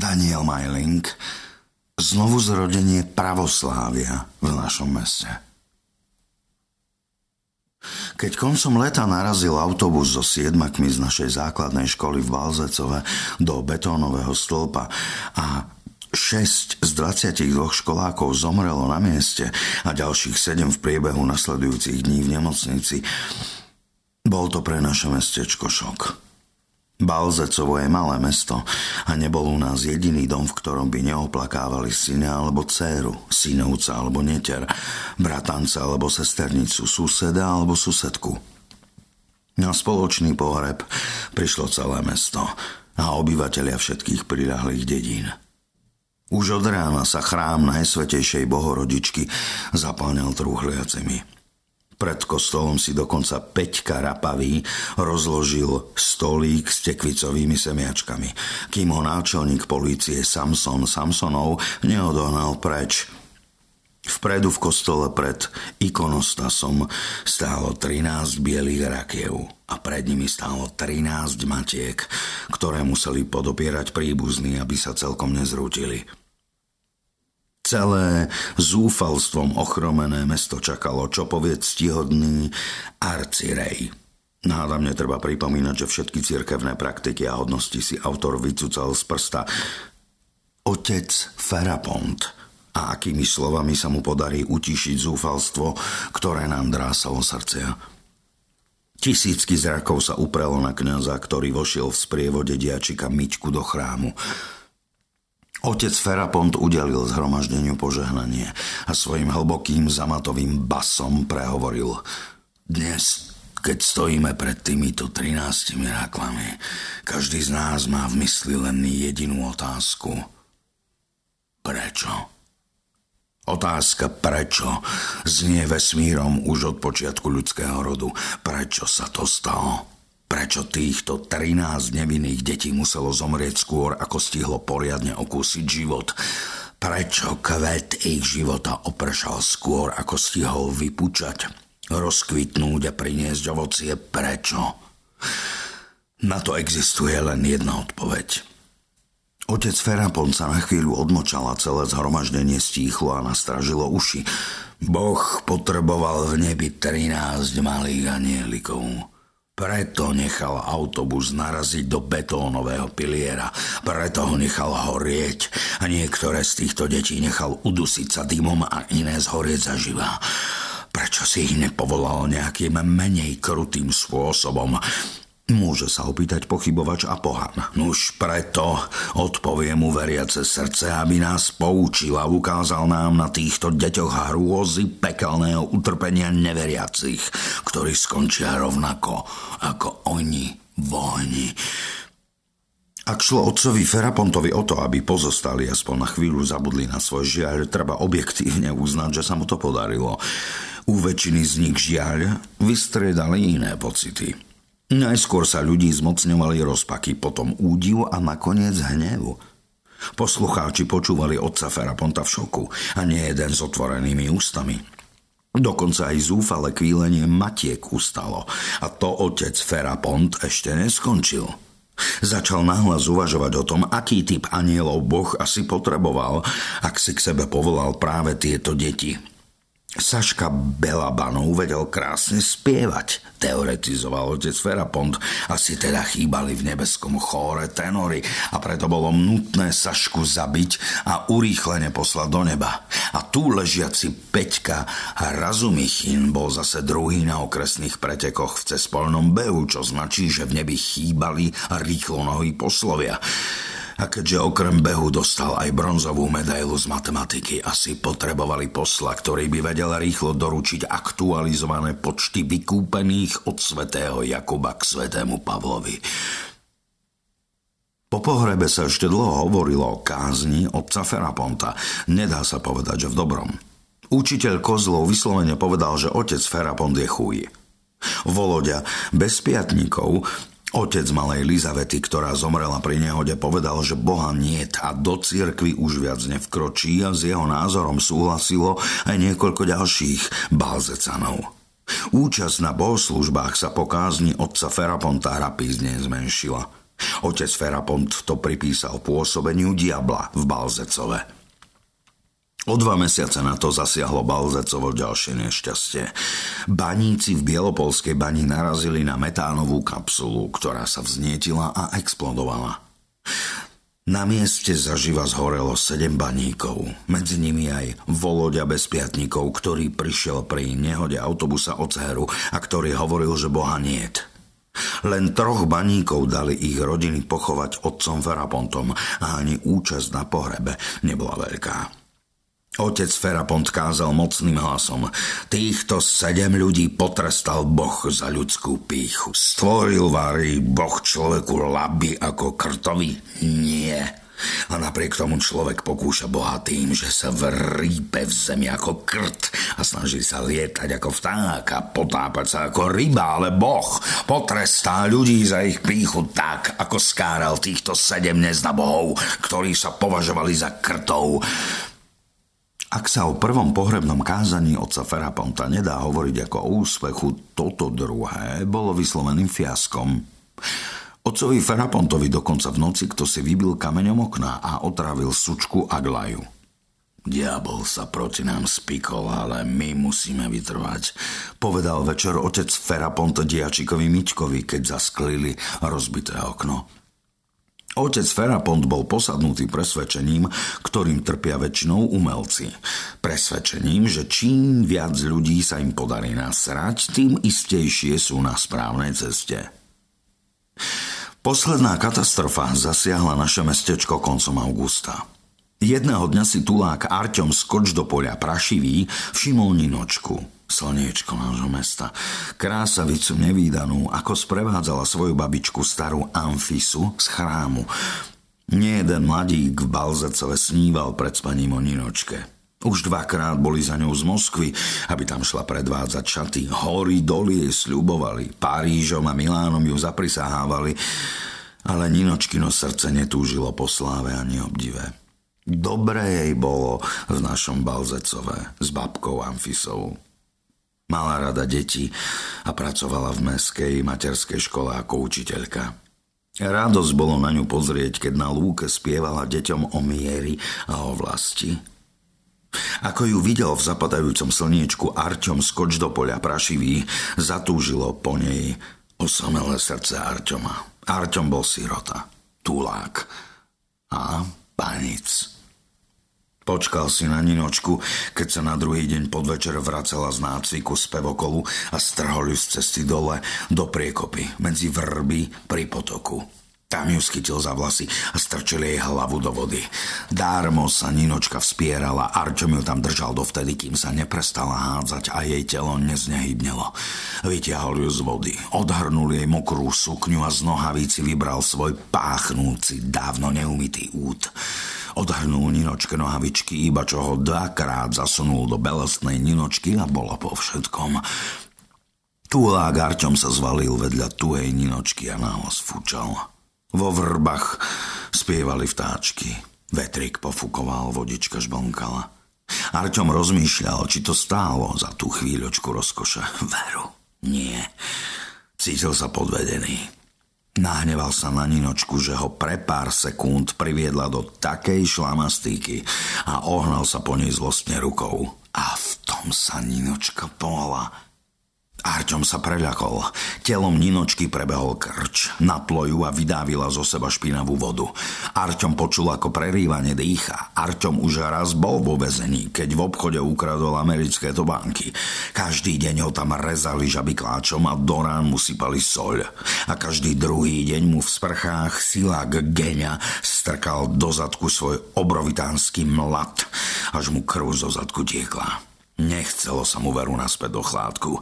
Daniel Majling, znovu zrodenie pravoslávia v našom meste. Keď koncom leta narazil autobus so siedmakmi z našej základnej školy v Balzecove do betónového stĺpa a 6 z 22 školákov zomrelo na mieste a ďalších 7 v priebehu nasledujúcich dní v nemocnici. Bol to pre naše mestečko šok. Balzecovo je malé mesto a nebol u nás jediný dom, v ktorom by neoplakávali syna alebo dceru, synovca alebo neter, bratanca alebo sesternicu, suseda alebo susedku. Na spoločný pohreb prišlo celé mesto a obyvateľia všetkých prilahlých dedín. Už od rána sa chrám Najsvetejšej Bohorodičky zapáňal trúhliacimi. Pred kostolom si dokonca Peťka Rapavý rozložil stolík s tekvicovými semiačkami, kým ho náčelník polície Samson Samsonov neodohnal preč. Vpredu v kostole pred ikonostasom stálo 13 bielých rakiev a pred nimi stálo 13 matiek, ktoré museli podopierať príbuzní, aby sa celkom nezrútili. Celé zúfalstvom ochromené mesto čakalo, čo povie ctihodný arcirej. Nádam netreba pripomínať, že všetky cirkevné praktiky a hodnosti si autor vycúcal z prsta. Otec Ferapont a akými slovami sa mu podarí utišiť zúfalstvo, ktoré nám drásalo srdcia. Tisícky zrakov sa uprelo na kniaza, ktorý vošiel v sprievode diačika Myčku do chrámu. Otec Ferapont udelil zhromaždeniu požehnanie a svojim hlbokým zamatovým basom prehovoril Dnes, keď stojíme pred týmito 13 ráklami, každý z nás má v mysli len jedinú otázku. Prečo? Otázka prečo znie vesmírom už od počiatku ľudského rodu. Prečo sa to stalo? Prečo týchto 13 nevinných detí muselo zomrieť skôr, ako stihlo poriadne okúsiť život? Prečo kvet ich života opršal skôr, ako stihol vypučať, rozkvitnúť a priniesť ovocie? Prečo? Na to existuje len jedna odpoveď. Otec Ferapon sa na chvíľu odmočal a celé zhromaždenie stíchlo a nastražilo uši. Boh potreboval v nebi 13 malých anielikov. Preto nechal autobus naraziť do betónového piliera. Preto ho nechal horieť a niektoré z týchto detí nechal udusiť sa dymom a iné zhorieť zaživa. Prečo si ich nepovolal nejakým menej krutým spôsobom? Môže sa opýtať pochybovač a pohan. Nuž preto odpovie mu veriace srdce, aby nás poučil a ukázal nám na týchto deťoch hrôzy pekelného utrpenia neveriacich, ktorí skončia rovnako ako oni vojni. Ak šlo otcovi Ferapontovi o to, aby pozostali aspoň na chvíľu zabudli na svoj žiaľ, treba objektívne uznať, že sa mu to podarilo. U väčšiny z nich žiaľ vystriedali iné pocity. Najskôr sa ľudí zmocňovali rozpaky, potom údiv a nakoniec hnevu. Poslucháči počúvali otca Feraponta v šoku a nie jeden s otvorenými ústami. Dokonca aj zúfale kvílenie matiek ustalo a to otec Ferapont ešte neskončil. Začal nahlas uvažovať o tom, aký typ anielov Boh asi potreboval, ak si k sebe povolal práve tieto deti – Saška Belabanov vedel krásne spievať, teoretizoval otec Ferapont. Asi teda chýbali v nebeskom chóre tenory a preto bolo nutné Sašku zabiť a urýchlene poslať do neba. A tu ležiaci Peťka Razumichin bol zase druhý na okresných pretekoch v cespolnom behu, čo značí, že v nebi chýbali rýchlo nohy poslovia. A keďže okrem behu dostal aj bronzovú medailu z matematiky, asi potrebovali posla, ktorý by vedel rýchlo doručiť aktualizované počty vykúpených od svätého Jakuba k svätému Pavlovi. Po pohrebe sa ešte dlho hovorilo o kázni otca Feraponta. Nedá sa povedať, že v dobrom. Učiteľ Kozlov vyslovene povedal, že otec Ferapont je chuj. Volodia bez piatníkov Otec malej Lizavety, ktorá zomrela pri nehode, povedal, že Boha niet a do cirkvy už viac nevkročí a s jeho názorom súhlasilo aj niekoľko ďalších balzecanov. Účasť na bohoslužbách sa po kázni otca Feraponta rapízne zmenšila. Otec Ferapont to pripísal pôsobeniu diabla v Balzecove. O dva mesiace na to zasiahlo Balzecovo ďalšie nešťastie. Baníci v Bielopolskej bani narazili na metánovú kapsulu, ktorá sa vznietila a explodovala. Na mieste zaživa zhorelo sedem baníkov, medzi nimi aj Voloďa bez piatníkov, ktorý prišiel pri nehode autobusa od Ceru a ktorý hovoril, že Boha niet. Len troch baníkov dali ich rodiny pochovať otcom Ferapontom a ani účasť na pohrebe nebola veľká. Otec Ferapont kázal mocným hlasom. Týchto sedem ľudí potrestal Boh za ľudskú píchu. Stvoril vári Boh človeku laby ako krtovi? Nie. A napriek tomu človek pokúša Boha tým, že sa vrípe v zemi ako krt a snaží sa lietať ako vták a potápať sa ako ryba, ale Boh potrestá ľudí za ich píchu tak, ako skáral týchto sedem neznabohov, ktorí sa považovali za krtov. Ak sa o prvom pohrebnom kázaní otca Feraponta nedá hovoriť ako o úspechu, toto druhé bolo vysloveným fiaskom. Otcovi Ferapontovi dokonca v noci kto si vybil kameňom okna a otravil sučku Aglaju. Diabol sa proti nám spikol, ale my musíme vytrvať, povedal večer otec Ferapont diačikovi Miťkovi, keď zasklili rozbité okno. Otec Ferapont bol posadnutý presvedčením, ktorým trpia väčšinou umelci. Presvedčením, že čím viac ľudí sa im podarí nasrať, tým istejšie sú na správnej ceste. Posledná katastrofa zasiahla naše mestečko koncom augusta. Jedného dňa si tulák Arťom skoč do poľa prašivý všimol Ninočku, slniečko nášho mesta. Krásavicu nevýdanú, ako sprevádzala svoju babičku starú Amfisu z chrámu. Nie mladík v Balzecove sníval pred spaním o Ninočke. Už dvakrát boli za ňou z Moskvy, aby tam šla predvádzať šaty. Hory, doly jej sľubovali, Parížom a Milánom ju zaprisahávali, ale Ninočkino srdce netúžilo po sláve ani obdive. Dobré jej bolo v našom Balzecove s babkou Amfisovou. Mala rada deti a pracovala v meskej materskej škole ako učiteľka. Radosť bolo na ňu pozrieť, keď na lúke spievala deťom o miery a o vlasti. Ako ju videl v zapadajúcom slniečku Arťom skoč do poľa prašivý, zatúžilo po nej osamelé srdce Arťoma. Arťom bol sirota, tulák a panic. Počkal si na Ninočku, keď sa na druhý deň podvečer vracala z nácviku z pevokolu a strhol ju z cesty dole do priekopy medzi vrby pri potoku. Tam ju schytil za vlasy a strčil jej hlavu do vody. Dármo sa Ninočka vspierala, Arčom ju tam držal dovtedy, kým sa neprestala hádzať a jej telo neznehybnelo. Vytiahol ju z vody, odhrnul jej mokrú sukňu a z nohavíci vybral svoj páchnúci, dávno neumytý út. Odhrnul Ninočke nohavičky, iba čo ho dvakrát zasunul do belostnej Ninočky a bolo po všetkom. Túlák Arťom sa zvalil vedľa tuhej Ninočky a náhlas fúčal. Vo vrbách spievali vtáčky. Vetrik pofukoval, vodička žbonkala. Arťom rozmýšľal, či to stálo za tú chvíľočku rozkoša. Veru, nie. Cítil sa podvedený. Nahneval sa na Ninočku, že ho pre pár sekúnd priviedla do takej šlamastíky a ohnal sa po nej zlostne rukou. A v tom sa Ninočka pohla Arťom sa preľakol. Telom Ninočky prebehol krč. Naplo ju a vydávila zo seba špinavú vodu. Arťom počul ako prerývanie dýcha. Arťom už raz bol vo vezení, keď v obchode ukradol americké tobánky. Každý deň ho tam rezali žabikláčom a do rán mu sypali soľ. A každý druhý deň mu v sprchách silák geňa strkal do zadku svoj obrovitánsky mlat, až mu krv zo zadku tiekla. Nechcelo sa mu veru naspäť do chládku.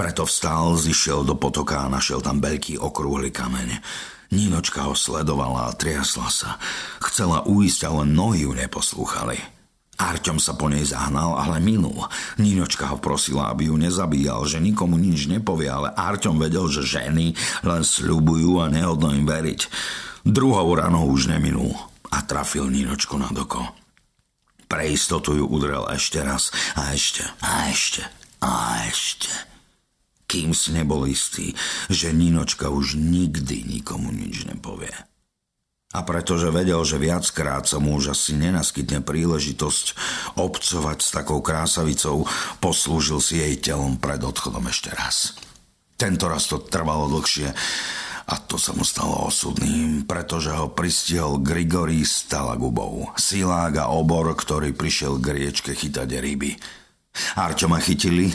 Preto vstal, zišiel do potoka a našiel tam veľký okrúhly kameň. Nínočka ho sledovala a triasla sa. Chcela uísť, ale nohy ju neposlúchali. Arťom sa po nej zahnal, ale minul. Nínočka ho prosila, aby ju nezabíjal, že nikomu nič nepovie, ale Arťom vedel, že ženy len sľubujú a nehodno im veriť. Druhou ranou už neminul a trafil Nínočku na doko. Pre istotu ju udrel ešte raz a ešte a ešte a ešte. Kým si nebol istý, že Ninočka už nikdy nikomu nič nepovie. A pretože vedel, že viackrát sa mu už asi nenaskytne príležitosť obcovať s takou krásavicou, poslúžil si jej telom pred odchodom ešte raz. Tento raz to trvalo dlhšie a to sa mu stalo osudným, pretože ho pristihol Grigory Stalagubov, silák a obor, ktorý prišiel k riečke chytať ryby. Arťoma chytili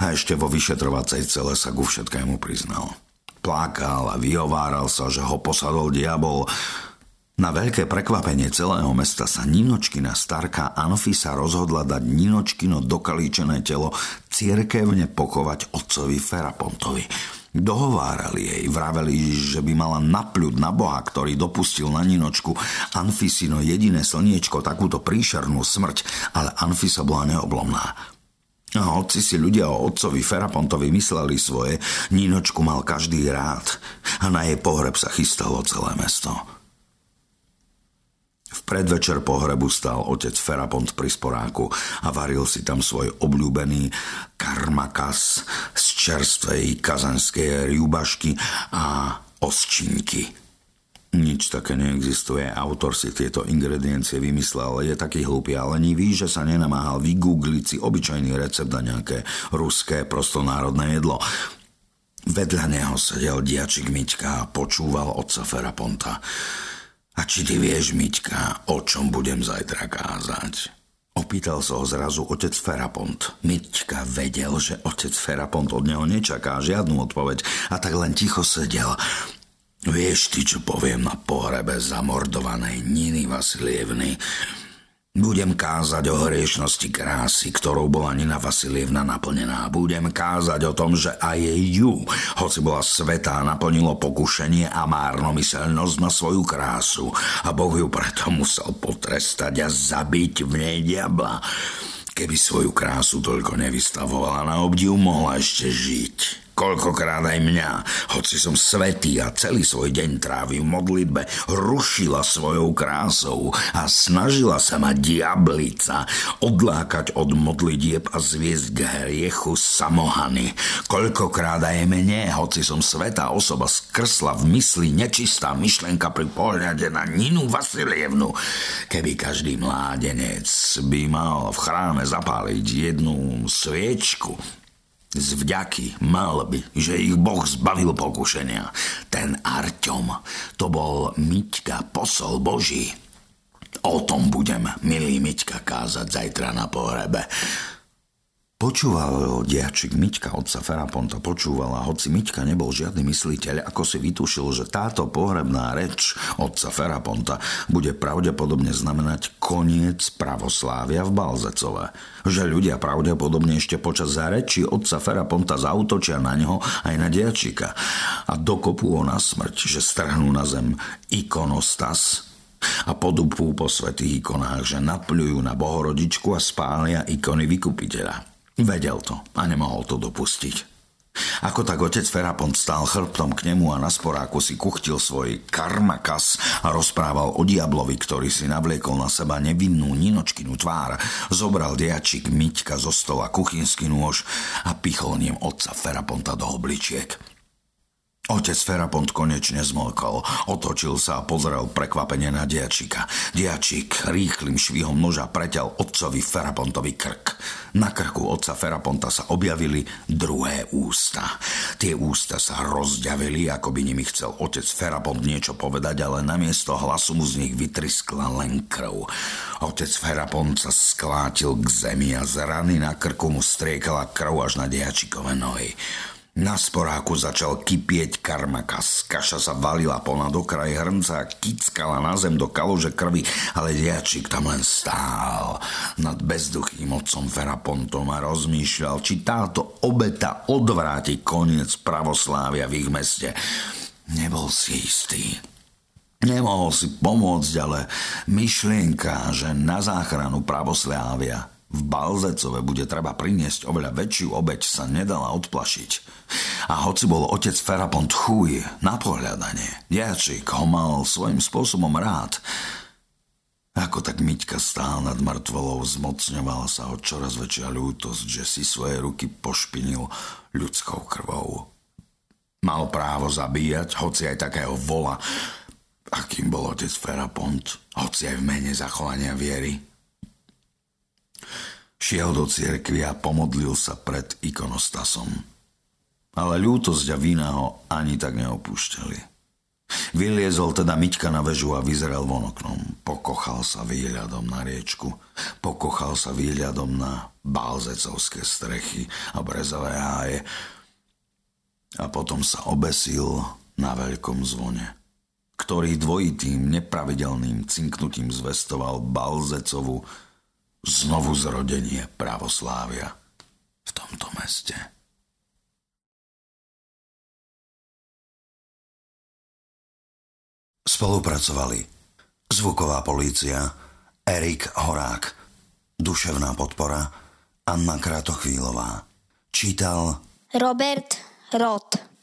a ešte vo vyšetrovacej cele sa ku všetkému priznal. Plakal a vyhováral sa, že ho posadol diabol, na veľké prekvapenie celého mesta sa Ninočkina starka Anfisa rozhodla dať Ninočkino dokalíčené telo cirkevne pochovať otcovi Ferapontovi. Dohovárali jej, vraveli, že by mala napľuť na Boha, ktorý dopustil na Ninočku Anfisino jediné slniečko takúto príšernú smrť, ale Anfisa bola neoblomná. A hoci si ľudia o otcovi Ferapontovi mysleli svoje, Ninočku mal každý rád a na jej pohreb sa chystalo celé mesto. V predvečer pohrebu stal otec Ferapont pri sporáku a varil si tam svoj obľúbený karmakas z čerstvej kazanskej rúbašky a osčinky. Nič také neexistuje, autor si tieto ingrediencie vymyslel, je taký hlúpy a lenivý, že sa nenamáhal vygoogliť si obyčajný recept na nejaké ruské prostonárodné jedlo. Vedľa neho sedel diačik Miťka a počúval otca Feraponta. A či ty vieš, Miťka, o čom budem zajtra kázať? Opýtal sa ho zrazu otec Ferapont. Miťka vedel, že otec Ferapont od neho nečaká žiadnu odpoveď a tak len ticho sedel. Vieš ty, čo poviem na pohrebe zamordovanej Niny Vasilievny? Budem kázať o hriešnosti krásy, ktorou bola Nina Vasilievna naplnená. Budem kázať o tom, že aj ju, hoci bola svetá, naplnilo pokušenie a márnomyselnosť na svoju krásu. A Boh ju preto musel potrestať a zabiť v nej diabla. Keby svoju krásu toľko nevystavovala na obdiv, mohla ešte žiť. Koľkokrát aj mňa, hoci som svetý a celý svoj deň trávil v modlitbe, rušila svojou krásou a snažila sa ma diablica odlákať od modlitieb a zviesť k hriechu samohany. Koľkokrát aj mne, hoci som svetá osoba, skrsla v mysli nečistá myšlenka pri pohľade na Ninu Vasilievnu. Keby každý mládenec by mal v chráme zapáliť jednu sviečku, z vďaky mal by, že ich Boh zbavil pokušenia. Ten Arťom, to bol Miťka, posol Boží. O tom budem, milý Miťka, kázať zajtra na pohrebe. Počúval diačik Miťka, otca Feraponta počúval a hoci Miťka nebol žiadny mysliteľ, ako si vytušil, že táto pohrebná reč otca Feraponta bude pravdepodobne znamenať koniec pravoslávia v Balzecove. Že ľudia pravdepodobne ešte počas reči otca Feraponta zautočia na neho aj na diačika a dokopú ho na smrť, že strhnú na zem ikonostas, a podupú po svetých ikonách, že napľujú na bohorodičku a spália ikony vykupiteľa. Vedel to a nemohol to dopustiť. Ako tak otec Ferapont stál chrbtom k nemu a na sporáku si kuchtil svoj karmakas a rozprával o diablovi, ktorý si navliekol na seba nevinnú ninočkinu tvár, zobral diačik Miťka zo stola kuchynský nôž a pichol ním otca Feraponta do obličiek. Otec Ferapont konečne zmlkol, otočil sa a pozrel prekvapene na diačika. Diačik rýchlým švihom noža preťal otcovi Ferapontovi krk. Na krku otca Feraponta sa objavili druhé ústa. Tie ústa sa rozďavili, ako by nimi chcel otec Ferapont niečo povedať, ale namiesto hlasu mu z nich vytriskla len krv. Otec Ferapont sa sklátil k zemi a z rany na krku mu striekala krv až na diačikové nohy. Na sporáku začal kypieť karmakas. Kaša sa valila ponad okraj hrnca a kickala na zem do kaluže krvi, ale diačik tam len stál nad bezduchým otcom Ferapontom a rozmýšľal, či táto obeta odvráti koniec pravoslávia v ich meste. Nebol si istý. Nemohol si pomôcť, ale myšlienka, že na záchranu pravoslávia v Balzecove bude treba priniesť oveľa väčšiu obeď, sa nedala odplašiť. A hoci bol otec Ferapont chuj na pohľadanie, diačik ho mal svojím spôsobom rád. Ako tak Miťka stál nad mŕtvolou, zmocňovala sa ho čoraz väčšia ľútosť, že si svoje ruky pošpinil ľudskou krvou. Mal právo zabíjať, hoci aj takého vola, akým bol otec Ferapont, hoci aj v mene zachovania viery. Šiel do cirkvi a pomodlil sa pred ikonostasom. Ale ľútosť a vína ho ani tak neopúšťali. Vyliezol teda Miťka na väžu a vyzeral von oknom. Pokochal sa výhľadom na riečku. Pokochal sa výhľadom na balzecovské strechy a brezové háje. A potom sa obesil na veľkom zvone, ktorý dvojitým nepravidelným cinknutím zvestoval Balzecovu znovu zrodenie pravoslávia v tomto meste. Spolupracovali zvuková polícia, Erik Horák, duševná podpora, Anna Kratochvílová. Čítal Robert Roth.